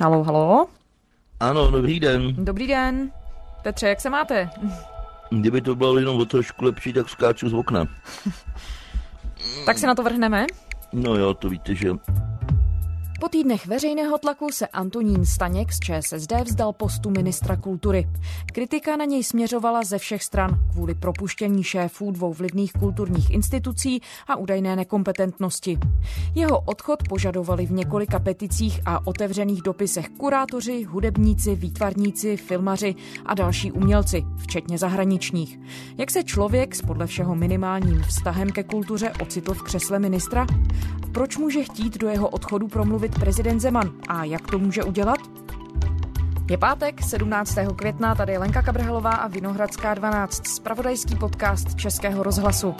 Halo, halo. Ano, dobrý den. Dobrý den. Petře, jak se máte? Kdyby to bylo jenom o trošku lepší, tak skáču z okna. tak se na to vrhneme? No jo, to víte, že po týdnech veřejného tlaku se Antonín Staněk z ČSSD vzdal postu ministra kultury. Kritika na něj směřovala ze všech stran kvůli propuštění šéfů dvou vlivných kulturních institucí a údajné nekompetentnosti. Jeho odchod požadovali v několika peticích a otevřených dopisech kurátoři, hudebníci, výtvarníci, filmaři a další umělci, včetně zahraničních. Jak se člověk s podle všeho minimálním vztahem ke kultuře ocitl v křesle ministra? Proč může chtít do jeho odchodu promluvit zvolit prezident Zeman. A jak to může udělat? Je pátek, 17. května, tady Lenka Kabrhelová a Vinohradská 12, spravodajský podcast Českého rozhlasu.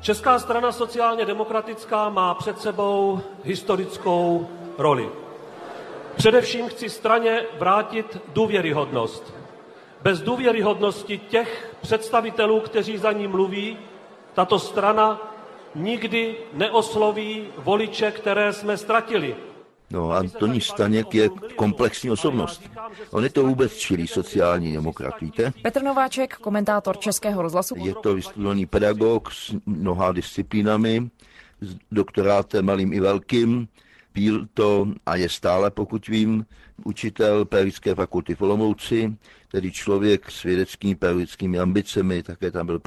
Česká strana sociálně demokratická má před sebou historickou roli. Především chci straně vrátit důvěryhodnost. Bez důvěryhodnosti těch představitelů, kteří za ní mluví, tato strana nikdy neosloví voliče, které jsme ztratili. No, Antoní Staněk je komplexní osobnost. On je to vůbec čilý sociální demokrat, víte? Petr Nováček, komentátor Českého rozhlasu. Je to vystudovaný pedagog s mnoha disciplínami, s doktorátem malým i velkým. Byl to a je stále, pokud vím, učitel Pedagogické fakulty v Olomouci, tedy člověk s vědeckými pedagogickými ambicemi, také tam byl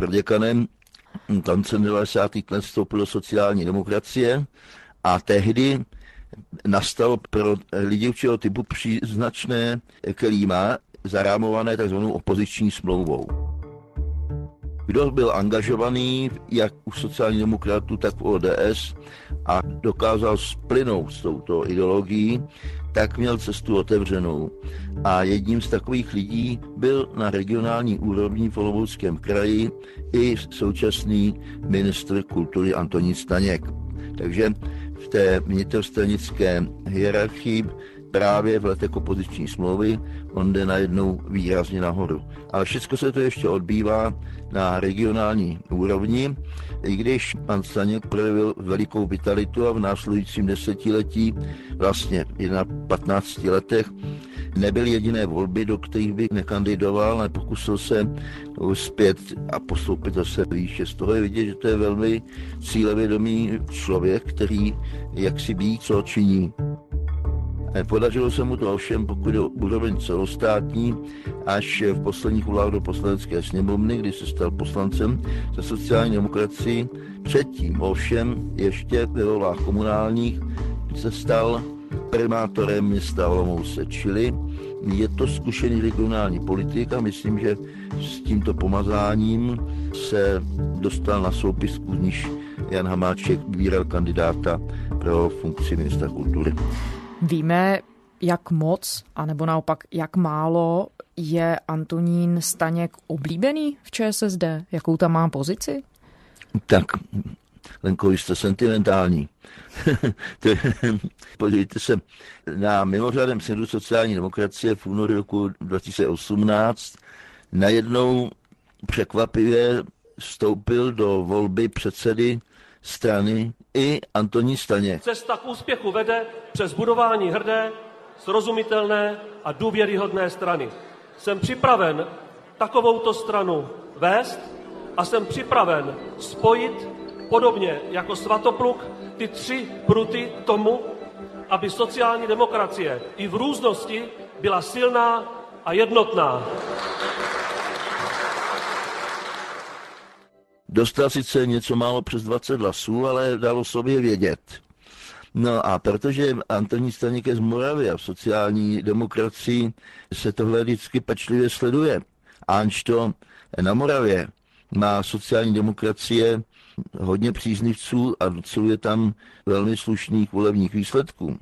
proděkanem koncem 90. let vstoupil do sociální demokracie a tehdy nastalo pro lidi určitého typu příznačné klíma zarámované tzv. opoziční smlouvou. Kdo byl angažovaný jak u sociální demokratů, tak v ODS a dokázal splynout s touto ideologií, tak měl cestu otevřenou. A jedním z takových lidí byl na regionální úrovni v Olomouckém kraji i současný ministr kultury Antonín Staněk. Takže v té vnitrostranické hierarchii právě v letech opoziční smlouvy on jde najednou výrazně nahoru. Ale všechno se to ještě odbývá na regionální úrovni, i když pan Staněk projevil velikou vitalitu a v následujícím desetiletí, vlastně i na 15 letech, nebyly jediné volby, do kterých by nekandidoval, ale pokusil se uspět a postoupit zase výše. Z toho je vidět, že to je velmi cílevědomý člověk, který jak si ví, co činí. Podařilo se mu to ovšem, pokud je úroveň celostátní, až v posledních volách do poslanecké sněmovny, kdy se stal poslancem za sociální demokracii. Předtím ovšem ještě ve volách komunálních se stal primátorem města Olomouce, čili je to zkušený regionální politik a myslím, že s tímto pomazáním se dostal na soupisku, z níž Jan Hamáček vybíral kandidáta pro funkci ministra kultury. Víme, jak moc, anebo naopak jak málo je Antonín Staněk oblíbený v ČSSD? Jakou tam má pozici? Tak, Lenko, jste sentimentální. Podívejte se, na mimořádném synu sociální demokracie v únoru roku 2018 najednou překvapivě vstoupil do volby předsedy strany i Antoní Staně. Cesta k úspěchu vede přes budování hrdé, srozumitelné a důvěryhodné strany. Jsem připraven takovouto stranu vést a jsem připraven spojit podobně jako Svatopluk ty tři pruty tomu, aby sociální demokracie i v různosti byla silná a jednotná. Dostal sice něco málo přes 20 hlasů, ale dalo sobě vědět. No a protože Antoní Staněk je z Moravy a v sociální demokracii se tohle vždycky pečlivě sleduje. Anž to na Moravě má sociální demokracie hodně příznivců a doceluje tam velmi slušných volebních výsledků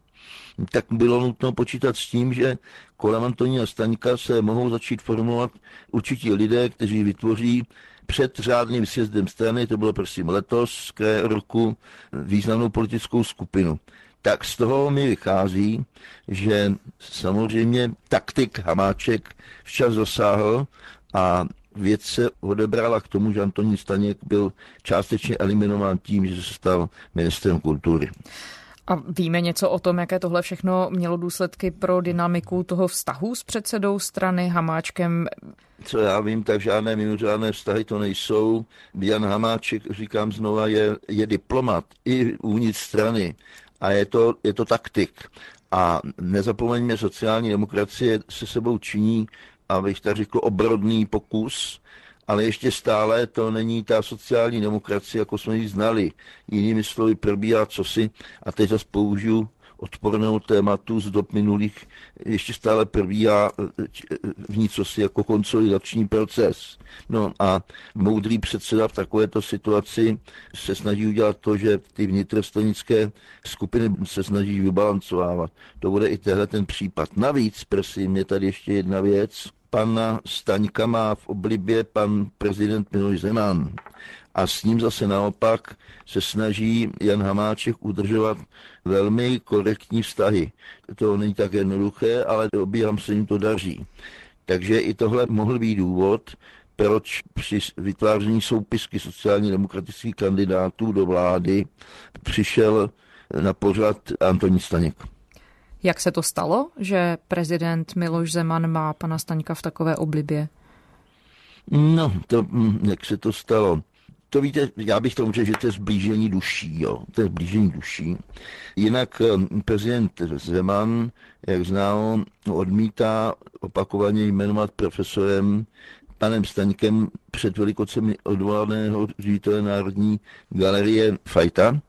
tak bylo nutno počítat s tím, že kolem Antonína Staňka se mohou začít formovat určití lidé, kteří vytvoří před řádným sjezdem strany, to bylo prosím letos, kraje roku, významnou politickou skupinu. Tak z toho mi vychází, že samozřejmě taktik Hamáček včas zasáhl a věc se odebrala k tomu, že Antonín Staněk byl částečně eliminován tím, že se stal ministrem kultury. A víme něco o tom, jaké tohle všechno mělo důsledky pro dynamiku toho vztahu s předsedou strany Hamáčkem? Co já vím, tak žádné mimořádné vztahy to nejsou. Jan Hamáček, říkám znova, je, je diplomat i uvnitř strany a je to, je to taktik. A nezapomeňme, sociální demokracie se sebou činí, abych tak řekl, obrodný pokus ale ještě stále to není ta sociální demokracie, jako jsme ji znali. Jinými slovy probíhá cosi, a teď zase použiju odporného tématu z dob minulých, ještě stále probíhá v ní cosi jako konsolidační proces. No a moudrý předseda v takovéto situaci se snaží udělat to, že ty vnitrostranické skupiny se snaží vybalancovávat. To bude i tehle ten případ. Navíc, prosím, je tady ještě jedna věc, pana Staňka má v oblibě pan prezident Miloš Zeman. A s ním zase naopak se snaží Jan Hamáček udržovat velmi korektní vztahy. To není tak jednoduché, ale obíhám se jim to daří. Takže i tohle mohl být důvod, proč při vytváření soupisky sociálně demokratických kandidátů do vlády přišel na pořad Antonín Staněk. Jak se to stalo, že prezident Miloš Zeman má pana Staňka v takové oblibě? No, to, hm, jak se to stalo? To víte, já bych tomu řekl, že to je zblížení duší, jo. To je zblížení duší. Jinak hm, prezident Zeman, jak známo, odmítá opakovaně jmenovat profesorem panem Staňkem před velikocemi odvolaného ředitele Národní galerie Fajta.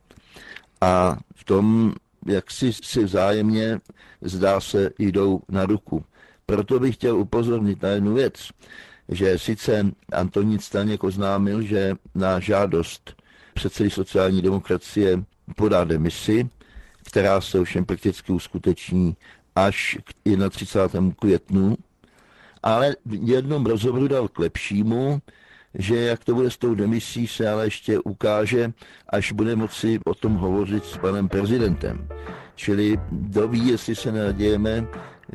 A v tom jak si, si vzájemně, zdá se, jdou na ruku. Proto bych chtěl upozornit na jednu věc, že sice Antonín Staněk oznámil, že na žádost předsedy sociální demokracie podá demisi, která se ovšem prakticky uskuteční až k 31. květnu, ale v jednom rozhovoru dal k lepšímu, že jak to bude s tou demisí, se ale ještě ukáže, až bude moci o tom hovořit s panem prezidentem. Čili doví, jestli se nadějeme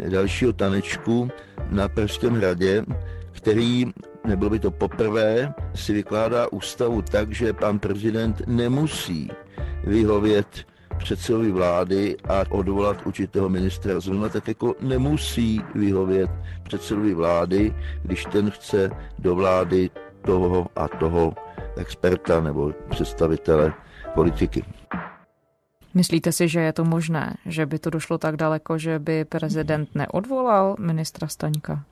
dalšího tanečku na Pražském hradě, který, nebylo by to poprvé, si vykládá ústavu tak, že pan prezident nemusí vyhovět předsedovi vlády a odvolat určitého ministra. Zrovna tak jako nemusí vyhovět předsedovi vlády, když ten chce do vlády toho a toho experta nebo představitele politiky. Myslíte si, že je to možné, že by to došlo tak daleko, že by prezident neodvolal ministra Staňka?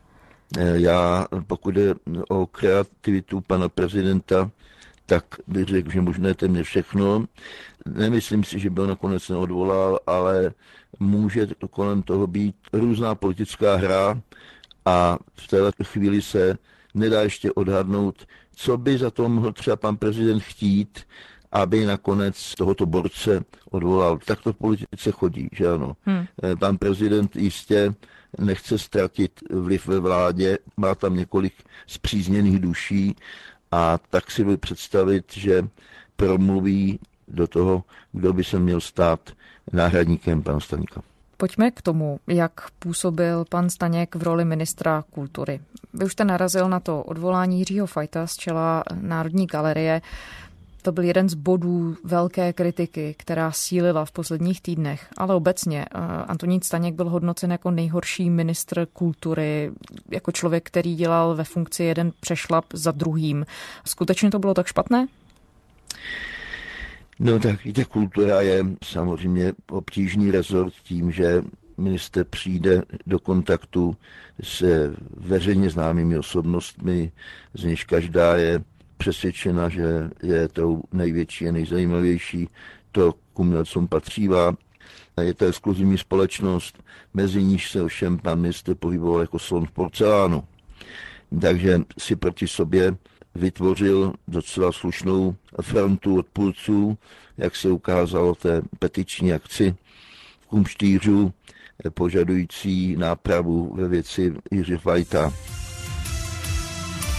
Eh, já, pokud je o kreativitu pana prezidenta, tak bych řekl, že možné téměř všechno. Nemyslím si, že by ho nakonec neodvolal, ale může kolem toho být různá politická hra a v této chvíli se nedá ještě odhadnout, co by za to mohl třeba pan prezident chtít, aby nakonec tohoto borce odvolal. Tak to v politice chodí, že ano. Hmm. Eh, pan prezident jistě nechce ztratit vliv ve vládě, má tam několik zpřízněných duší a tak si by představit, že promluví do toho, kdo by se měl stát náhradníkem pana Staníka. Pojďme k tomu, jak působil pan Staněk v roli ministra kultury. Vy už jste narazil na to odvolání Jiřího Fajta z čela Národní galerie. To byl jeden z bodů velké kritiky, která sílila v posledních týdnech. Ale obecně eh, Antonín Staněk byl hodnocen jako nejhorší ministr kultury, jako člověk, který dělal ve funkci jeden přešlap za druhým. Skutečně to bylo tak špatné? No tak víte, kultura je samozřejmě obtížný rezort tím, že minister přijde do kontaktu s veřejně známými osobnostmi, z nichž každá je přesvědčena, že je tou největší a nejzajímavější, to k umělcům patřívá. Je to exkluzivní společnost, mezi níž se ovšem pan minister pohyboval jako slon v porcelánu. Takže si proti sobě vytvořil docela slušnou frontu odpůrců, jak se ukázalo té petiční akci v Kumštířu, požadující nápravu ve věci Jiří Fajta.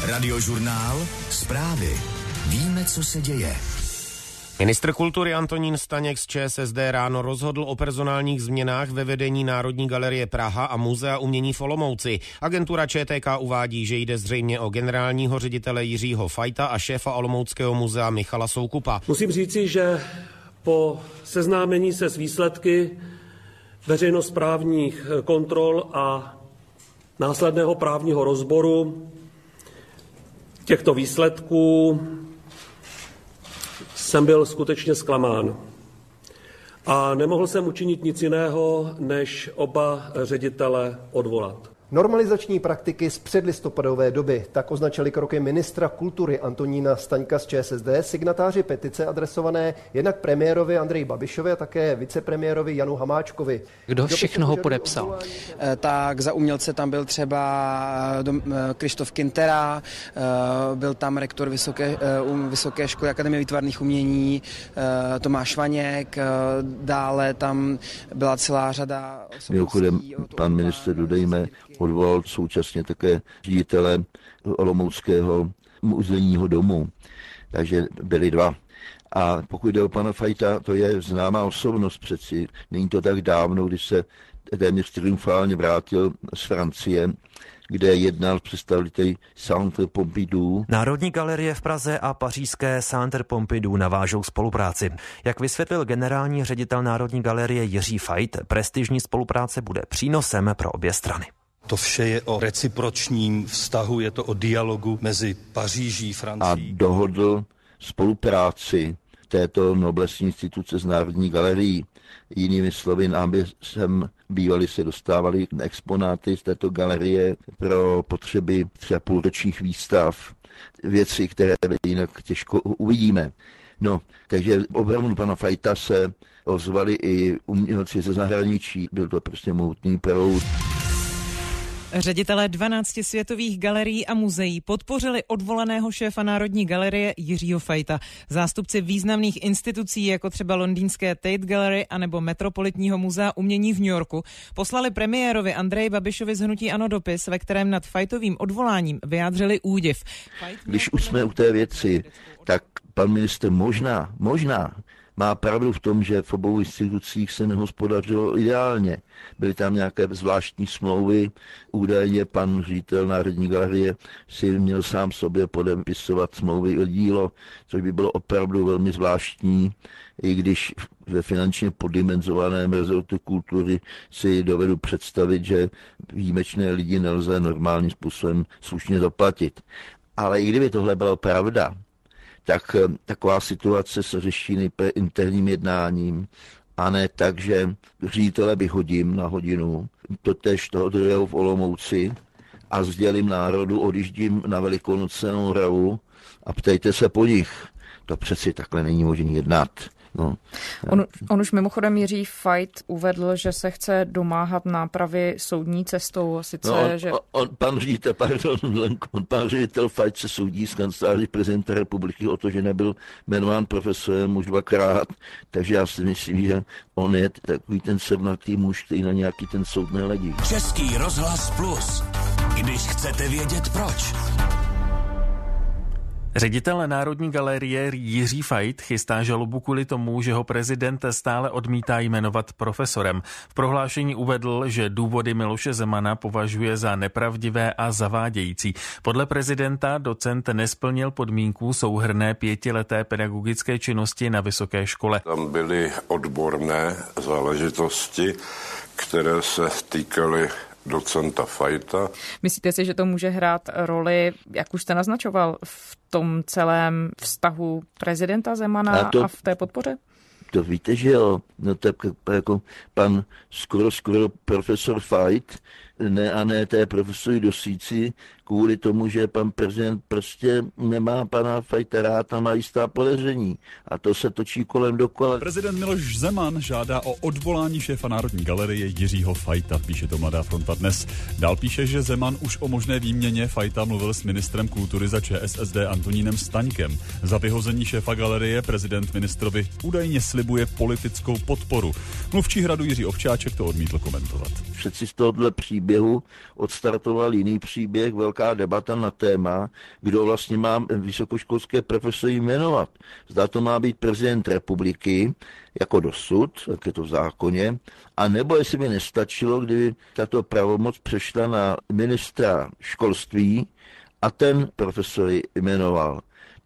Radiožurnál Zprávy. Víme, co se děje. Ministr kultury Antonín Staněk z ČSSD ráno rozhodl o personálních změnách ve vedení Národní galerie Praha a Muzea umění v Olomouci. Agentura ČTK uvádí, že jde zřejmě o generálního ředitele Jiřího Fajta a šéfa Olomouckého muzea Michala Soukupa. Musím říci, že Po seznámení se s výsledky veřejnosprávních kontrol a následného právního rozboru těchto výsledků jsem byl skutečně zklamán. A nemohl jsem učinit nic jiného, než oba ředitele odvolat. Normalizační praktiky z předlistopadové doby, tak označili kroky ministra kultury Antonína Staňka z ČSSD, signatáři petice adresované jednak premiérovi Andreji Babišovi a také vicepremiérovi Janu Hamáčkovi. Kdo všechno ho podepsal? Eh, tak za umělce tam byl třeba eh, eh, Krištof Kintera, byl tam rektor Vysoké, Vysoké školy Akademie výtvarných umění, Tomáš Vaněk, dále tam byla celá řada Mimochodem, pan minister, dodejme, odvolal současně také ředitele Olomouckého muzejního domu. Takže byli dva. A pokud jde o pana Fajta, to je známá osobnost přeci. Není to tak dávno, když se téměř triumfálně vrátil z Francie, kde jednal představiteli Centre Pompidou. Národní galerie v Praze a pařížské Centre Pompidou navážou spolupráci. Jak vysvětlil generální ředitel Národní galerie Jiří Fajt, prestižní spolupráce bude přínosem pro obě strany. To vše je o recipročním vztahu, je to o dialogu mezi Paříží, Francií. A dohodl spolupráci této noblesní instituce z Národní galerii. Jinými slovy, nám by sem bývali se dostávali exponáty z této galerie pro potřeby třeba půlročních výstav, věci, které jinak těžko uvidíme. No, takže obranu pana Fajta se ozvali i umělci ze zahraničí. Byl to prostě moutný proud. Ředitelé 12 světových galerií a muzeí podpořili odvolaného šéfa Národní galerie Jiřího Fajta. Zástupci významných institucí, jako třeba londýnské Tate Gallery anebo Metropolitního muzea umění v New Yorku, poslali premiérovi Andreji Babišovi z Hnutí Ano dopis, ve kterém nad Fajtovým odvoláním vyjádřili údiv. Když už jsme u té věci, tak pan minister možná, možná má pravdu v tom, že v obou institucích se nehospodařilo ideálně. Byly tam nějaké zvláštní smlouvy, údajně pan ředitel Národní galerie si měl sám sobě podepisovat smlouvy o dílo, což by bylo opravdu velmi zvláštní, i když ve finančně podimenzovaném rezortu kultury si dovedu představit, že výjimečné lidi nelze normálním způsobem slušně zaplatit. Ale i kdyby tohle byla pravda, tak eh, taková situace se řeší nejprve interním jednáním a ne tak, že ředitele vyhodím na hodinu, totež toho druhého v Olomouci a sdělím národu, odjíždím na velikonocenou ravu a ptejte se po nich. To přeci takhle není možné jednat. No. On, on už mimochodem Jiří Fight uvedl, že se chce domáhat nápravy soudní cestou. Sice, no, že... on, pan ředitel, pardon, pan ředitel Fight se soudí s kanceláří prezidenta republiky o to, že nebyl jmenován profesorem už dvakrát, takže já si myslím, že on je takový ten sevnatý muž, který na nějaký ten soud neledí. Český rozhlas plus. Když chcete vědět proč. Ředitel Národní galerie Jiří Fajt chystá žalobu kvůli tomu, že ho prezident stále odmítá jmenovat profesorem. V prohlášení uvedl, že důvody Miloše Zemana považuje za nepravdivé a zavádějící. Podle prezidenta docent nesplnil podmínku souhrné pětileté pedagogické činnosti na vysoké škole. Tam byly odborné záležitosti, které se týkaly docenta Fajta. Myslíte si, že to může hrát roli, jak už jste naznačoval, v tom celém vztahu prezidenta Zemana a, to, a v té podpoře? To víte, že jo. No to jako pan skoro, skoro profesor Fajt, ne a ne té profesory Dosíci, kvůli tomu, že pan prezident prostě nemá pana Fajta rád a má jistá podezření. A to se točí kolem dokola. Prezident Miloš Zeman žádá o odvolání šéfa Národní galerie Jiřího Fajta, píše to Mladá fronta dnes. Dál píše, že Zeman už o možné výměně Fajta mluvil s ministrem kultury za ČSSD Antonínem Staňkem. Za vyhození šéfa galerie prezident ministrovi údajně slibuje politickou podporu. Mluvčí hradu Jiří Ovčáček to odmítl komentovat. Přeci z tohohle příběhu odstartoval jiný příběh, velká velká debata na téma, kdo vlastně má vysokoškolské profesory jmenovat. Zda to má být prezident republiky, jako dosud, jak je to v zákoně, a nebo jestli by nestačilo, kdyby tato pravomoc přešla na ministra školství a ten profesory jmenoval.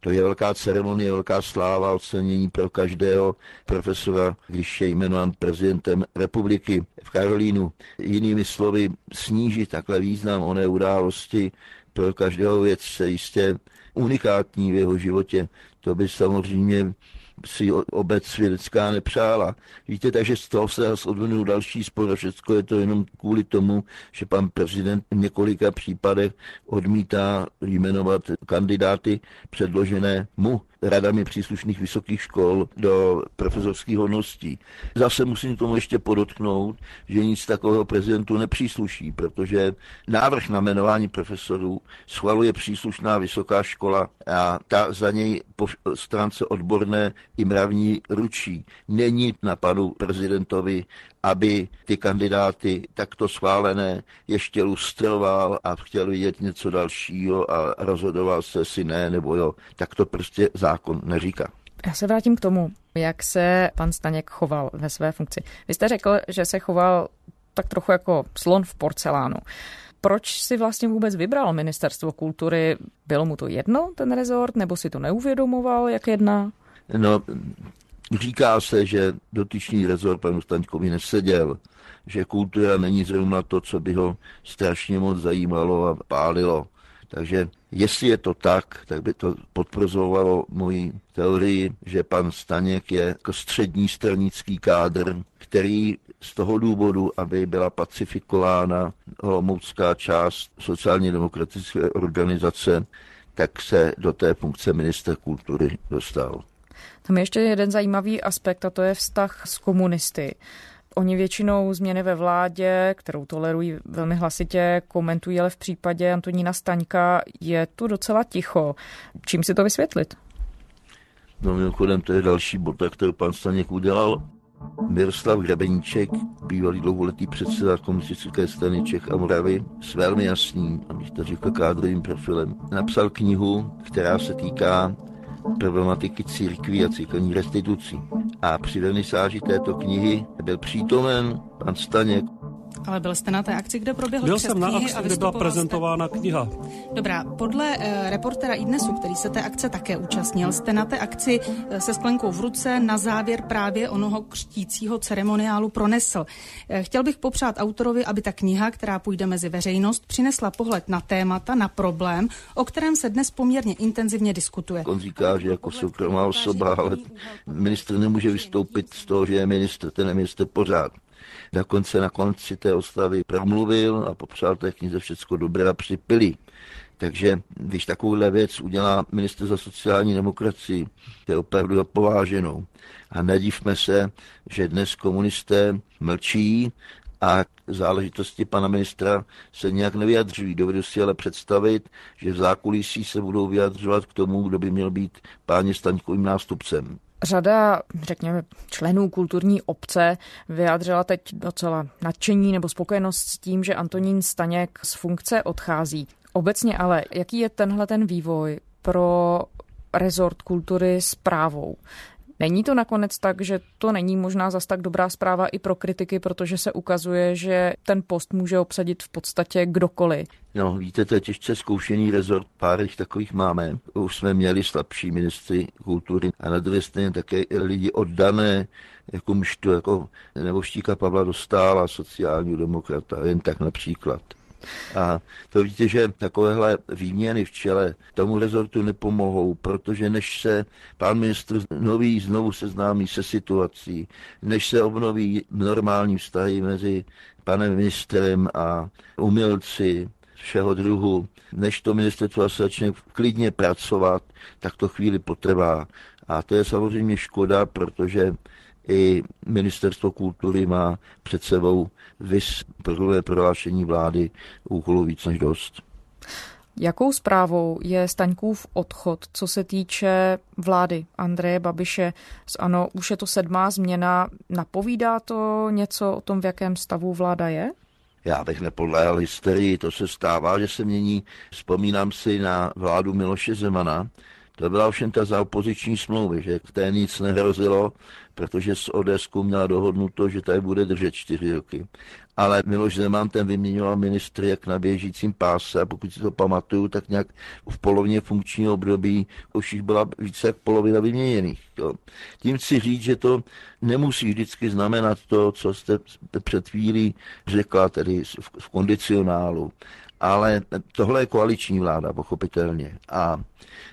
To je velká ceremonie, velká sláva, ocenění pro každého profesora, když je jmenován prezidentem republiky v Karolínu. Jinými slovy, snížit takhle význam oné události pro každého vědce jistě unikátní v jeho životě. To by samozřejmě si obec vědecká nepřála. Víte, takže z toho se zase odvinul další spor a všechno je to jenom kvůli tomu, že pan prezident v několika případech odmítá jmenovat kandidáty předložené mu radami příslušných vysokých škol do profesorských hodností. Zase musím tomu ještě podotknout, že nic takového prezidentu nepřísluší, protože návrh na jmenování profesorů schvaluje příslušná vysoká škola a ta za něj po stránce odborné i mravní ručí. Není na panu prezidentovi, aby ty kandidáty takto schválené ještě lustroval a chtěl vidět něco dalšího a rozhodoval se si ne nebo jo. Tak to prostě zákon neříká. Já se vrátím k tomu, jak se pan Staněk choval ve své funkci. Vy jste řekl, že se choval tak trochu jako slon v porcelánu. Proč si vlastně vůbec vybral ministerstvo kultury? Bylo mu to jedno, ten rezort, nebo si to neuvědomoval, jak jedná? No, říká se, že dotyčný rezort panu Staňkovi neseděl, že kultura není zrovna to, co by ho strašně moc zajímalo a pálilo. Takže jestli je to tak, tak by to potvrzovalo moji teorii, že pan Staněk je jako střední stranický kádr, který z toho důvodu, aby byla pacifikována holomoucká část sociálně demokratické organizace, tak se do té funkce minister kultury dostal. Tam je ještě jeden zajímavý aspekt a to je vztah s komunisty. Oni většinou změny ve vládě, kterou tolerují velmi hlasitě, komentují, ale v případě Antonína Staňka je tu docela ticho. Čím si to vysvětlit? No mimochodem, to je další bod, který pan Staněk udělal. Miroslav Hrebeníček, bývalý dlouholetý předseda komunistické strany Čech a Moravy, s velmi jasným, abych to řekl, kádrovým profilem, napsal knihu, která se týká problematiky církví a církevní restitucí. A při vernisáži této knihy byl přítomen pan Staněk, ale byl jste na té akci, kde proběhl Byl jsem na akci, kde byla prezentována jste... kniha. Dobrá, podle uh, reportera Idnesu, který se té akce také účastnil, jste na té akci uh, se sklenkou v ruce na závěr právě onoho křtícího ceremoniálu pronesl. Uh, chtěl bych popřát autorovi, aby ta kniha, která půjde mezi veřejnost, přinesla pohled na témata, na problém, o kterém se dnes poměrně intenzivně diskutuje. On říká, že jako soukromá osoba, ale ministr nemůže vystoupit z toho, že je ministr, ten je ministr pořád. Dokonce na konci té oslavy promluvil a popřál té knize všecko dobré a připilý. Takže když takovouhle věc udělá minister za sociální demokracii, to je opravdu pováženou. A nedívme se, že dnes komunisté mlčí a záležitosti pana ministra se nějak nevyjadřují. Dovedu si ale představit, že v zákulisí se budou vyjadřovat k tomu, kdo by měl být páně Staňkovým nástupcem. Řada, řekněme, členů kulturní obce vyjádřila teď docela nadšení nebo spokojenost s tím, že Antonín Staněk z funkce odchází. Obecně ale, jaký je tenhle ten vývoj pro rezort kultury s právou? Není to nakonec tak, že to není možná zas tak dobrá zpráva i pro kritiky, protože se ukazuje, že ten post může obsadit v podstatě kdokoliv. No, víte, to je těžce zkoušený rezort, pár takových máme. Už jsme měli slabší ministry kultury a na druhé straně také lidi oddané, jako mštu, jako nebo Štíka Pavla Dostála, sociální demokrata, jen tak například. A to víte, že takovéhle výměny v čele tomu rezortu nepomohou, protože než se pan ministr nový znovu seznámí se situací, než se obnoví normální vztahy mezi panem ministrem a umělci, všeho druhu, než to ministerstvo začne klidně pracovat, tak to chvíli potrvá. A to je samozřejmě škoda, protože i ministerstvo kultury má před sebou vys programové prohlášení vlády úkolů víc než dost. Jakou zprávou je Staňkův odchod, co se týče vlády Andreje Babiše? Ano, už je to sedmá změna. Napovídá to něco o tom, v jakém stavu vláda je? Já bych nepodléhal hysterii, to se stává, že se mění. Vzpomínám si na vládu Miloše Zemana, To byla ovšem ta za opoziční smlouvy, že v té nic nehrozilo, protože s Odeskou měla dohodnuto, že tady bude držet čtyři roky. Ale Miloš Zeman ten vyměňoval ministry jak na běžícím páse a pokud si to pamatuju, tak nějak v polovině funkčního období už jich byla více jak polovina vyměněných. Jo. Tím chci říct, že to nemusí vždycky znamenat to, co jste před chvílí řekla, tedy v kondicionálu. Ale tohle je koaliční vláda, pochopitelně. A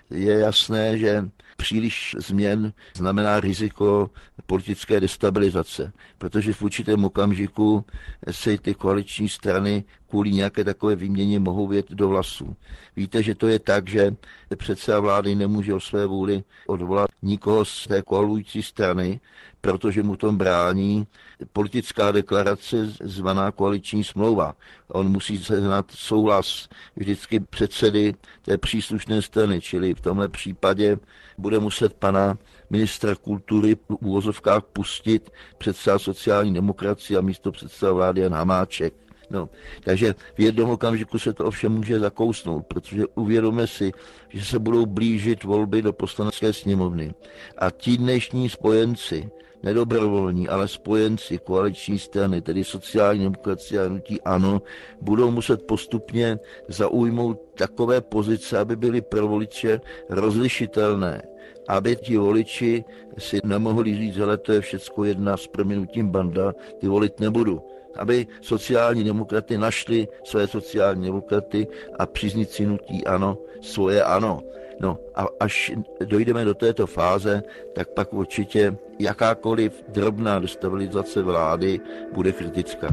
je jasné, že příliš změn znamená riziko politické destabilizace, protože v určitém okamžiku se ty koaliční strany kvůli nějaké takové výměně mohou vět do vlasů. Víte, že to je tak, že předseda vlády nemůže o své vůli odvolat nikoho z té koalující strany, protože mu tom brání politická deklarace zvaná koaliční smlouva. On musí sehnat souhlas vždycky předsedy té příslušné strany, čili v tomhle případě bude muset pana ministra kultury v úvozovkách pustit předseda sociální demokracie a místo předseda vlády Jan Hamáček. No, takže v jednom okamžiku se to ovšem může zakousnout, protože uvědomíme si, že se budou blížit volby do poslanecké sněmovny. A ti dnešní spojenci, nedobrovolní, ale spojenci koaliční strany, tedy sociální demokracie a hnutí ANO, budou muset postupně zaujmout takové pozice, aby byly pro voliče rozlišitelné aby ti voliči si nemohli říct, že to je všecko jedna s proměnutím banda, ty volit nebudu aby sociální demokraty našli své sociální demokraty a příznici nutí ano, svoje ano. No a až dojdeme do této fáze, tak pak určitě jakákoliv drobná destabilizace vlády bude kritická.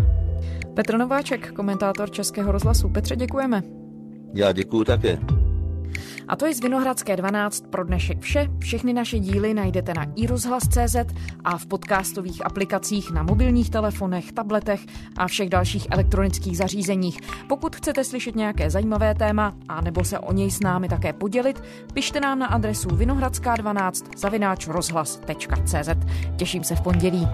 Petr Nováček, komentátor Českého rozhlasu. Petře, děkujeme. Já děkuji také. A to je z Vinohradské 12 pro dnešek vše. Všechny naše díly najdete na iRozhlas.cz a v podcastových aplikacích na mobilních telefonech, tabletech a všech dalších elektronických zařízeních. Pokud chcete slyšet nějaké zajímavé téma a nebo se o něj s námi také podělit, pište nám na adresu vinohradská12 zavináč rozhlas.cz. Těším se v pondělí.